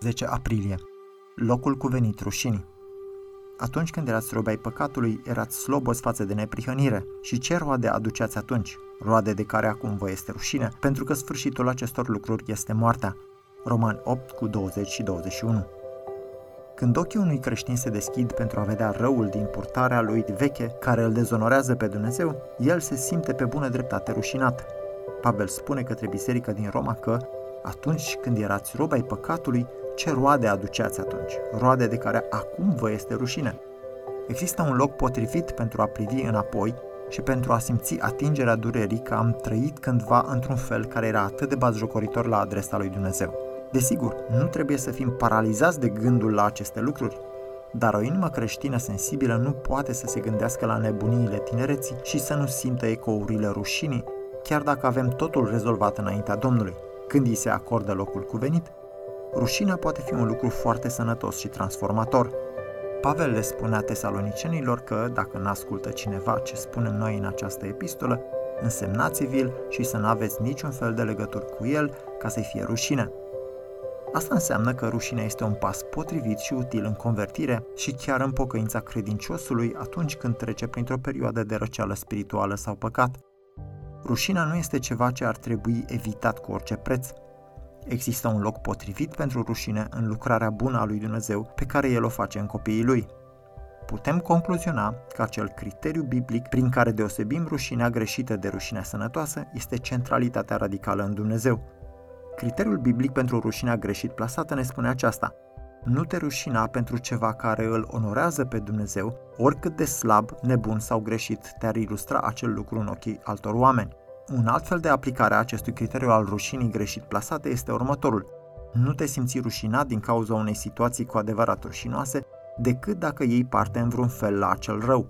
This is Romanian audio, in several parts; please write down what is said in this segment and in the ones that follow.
10 aprilie. Locul cuvenit rușinii. Atunci când erați robi ai păcatului, erați slobos față de neprihănire. Și ce roade aduceați atunci? Roade de care acum vă este rușine, pentru că sfârșitul acestor lucruri este moartea. Roman 8 cu 20 și 21. Când ochii unui creștin se deschid pentru a vedea răul din purtarea lui veche care îl dezonorează pe Dumnezeu, el se simte pe bună dreptate rușinat. Pavel spune către biserica din Roma că atunci când erați rob ai păcatului, ce roade aduceați atunci? Roade de care acum vă este rușine. Există un loc potrivit pentru a privi înapoi și pentru a simți atingerea durerii că am trăit cândva într-un fel care era atât de bazjocoritor la adresa lui Dumnezeu. Desigur, nu trebuie să fim paralizați de gândul la aceste lucruri, dar o inimă creștină sensibilă nu poate să se gândească la nebuniile tinereții și să nu simtă ecourile rușinii, chiar dacă avem totul rezolvat înaintea Domnului. Când îi se acordă locul cuvenit, rușinea poate fi un lucru foarte sănătos și transformator. Pavel le spunea tesalonicenilor că, dacă n-ascultă cineva ce spunem noi în această epistolă, însemnați-vi-l și să nu aveți niciun fel de legături cu el ca să-i fie rușine. Asta înseamnă că rușinea este un pas potrivit și util în convertire și chiar în pocăința credinciosului atunci când trece printr-o perioadă de răceală spirituală sau păcat. Rușinea nu este ceva ce ar trebui evitat cu orice preț. Există un loc potrivit pentru rușine în lucrarea bună a lui Dumnezeu pe care El o face în copiii Lui. Putem concluziona că acel criteriu biblic prin care deosebim rușinea greșită de rușinea sănătoasă este centralitatea radicală în Dumnezeu. Criteriul biblic pentru rușinea greșit plasată ne spune aceasta. Nu te rușina pentru ceva care îl onorează pe Dumnezeu, oricât de slab, nebun sau greșit te-ar ilustra acel lucru în ochii altor oameni. Un alt fel de aplicare a acestui criteriu al rușinii greșit plasate este următorul. Nu te simți rușinat din cauza unei situații cu adevărat rușinoase, decât dacă iei parte în vreun fel la acel rău.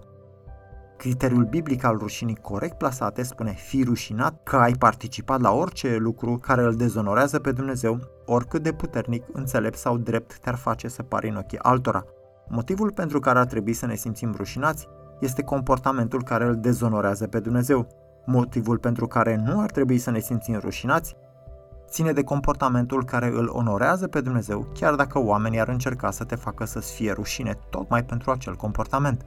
Criteriul biblic al rușinii corect plasate spune fi rușinat că ai participat la orice lucru care îl dezonorează pe Dumnezeu, oricât de puternic, înțelept sau drept te-ar face să pari în ochii altora. Motivul pentru care ar trebui să ne simțim rușinați este comportamentul care îl dezonorează pe Dumnezeu. Motivul pentru care nu ar trebui să ne simțim rușinați ține de comportamentul care îl onorează pe Dumnezeu, chiar dacă oamenii ar încerca să te facă să-ți fie rușine tocmai pentru acel comportament.